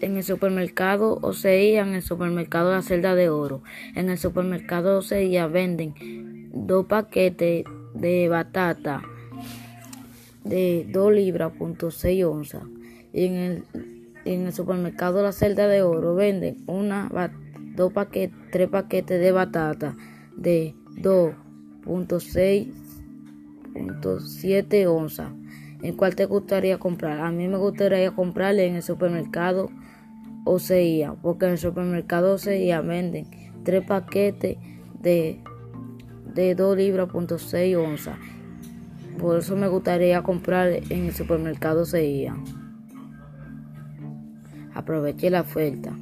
en el supermercado Oseía, en el supermercado La Celda de Oro. En el supermercado Oseía venden dos paquetes de batata de 2 libras, punto 6 onzas. Y en el, en el supermercado La Celda de Oro venden una, dos paquetes, tres paquetes de batata de 2.6.7 onzas. ¿En cuál te gustaría comprar? A mí me gustaría comprarle en el supermercado Oseía, porque en el supermercado Oseía venden tres paquetes de, de 2 libras, punto 6 onzas. Por eso me gustaría comprar en el supermercado Oseía. Aproveche la oferta.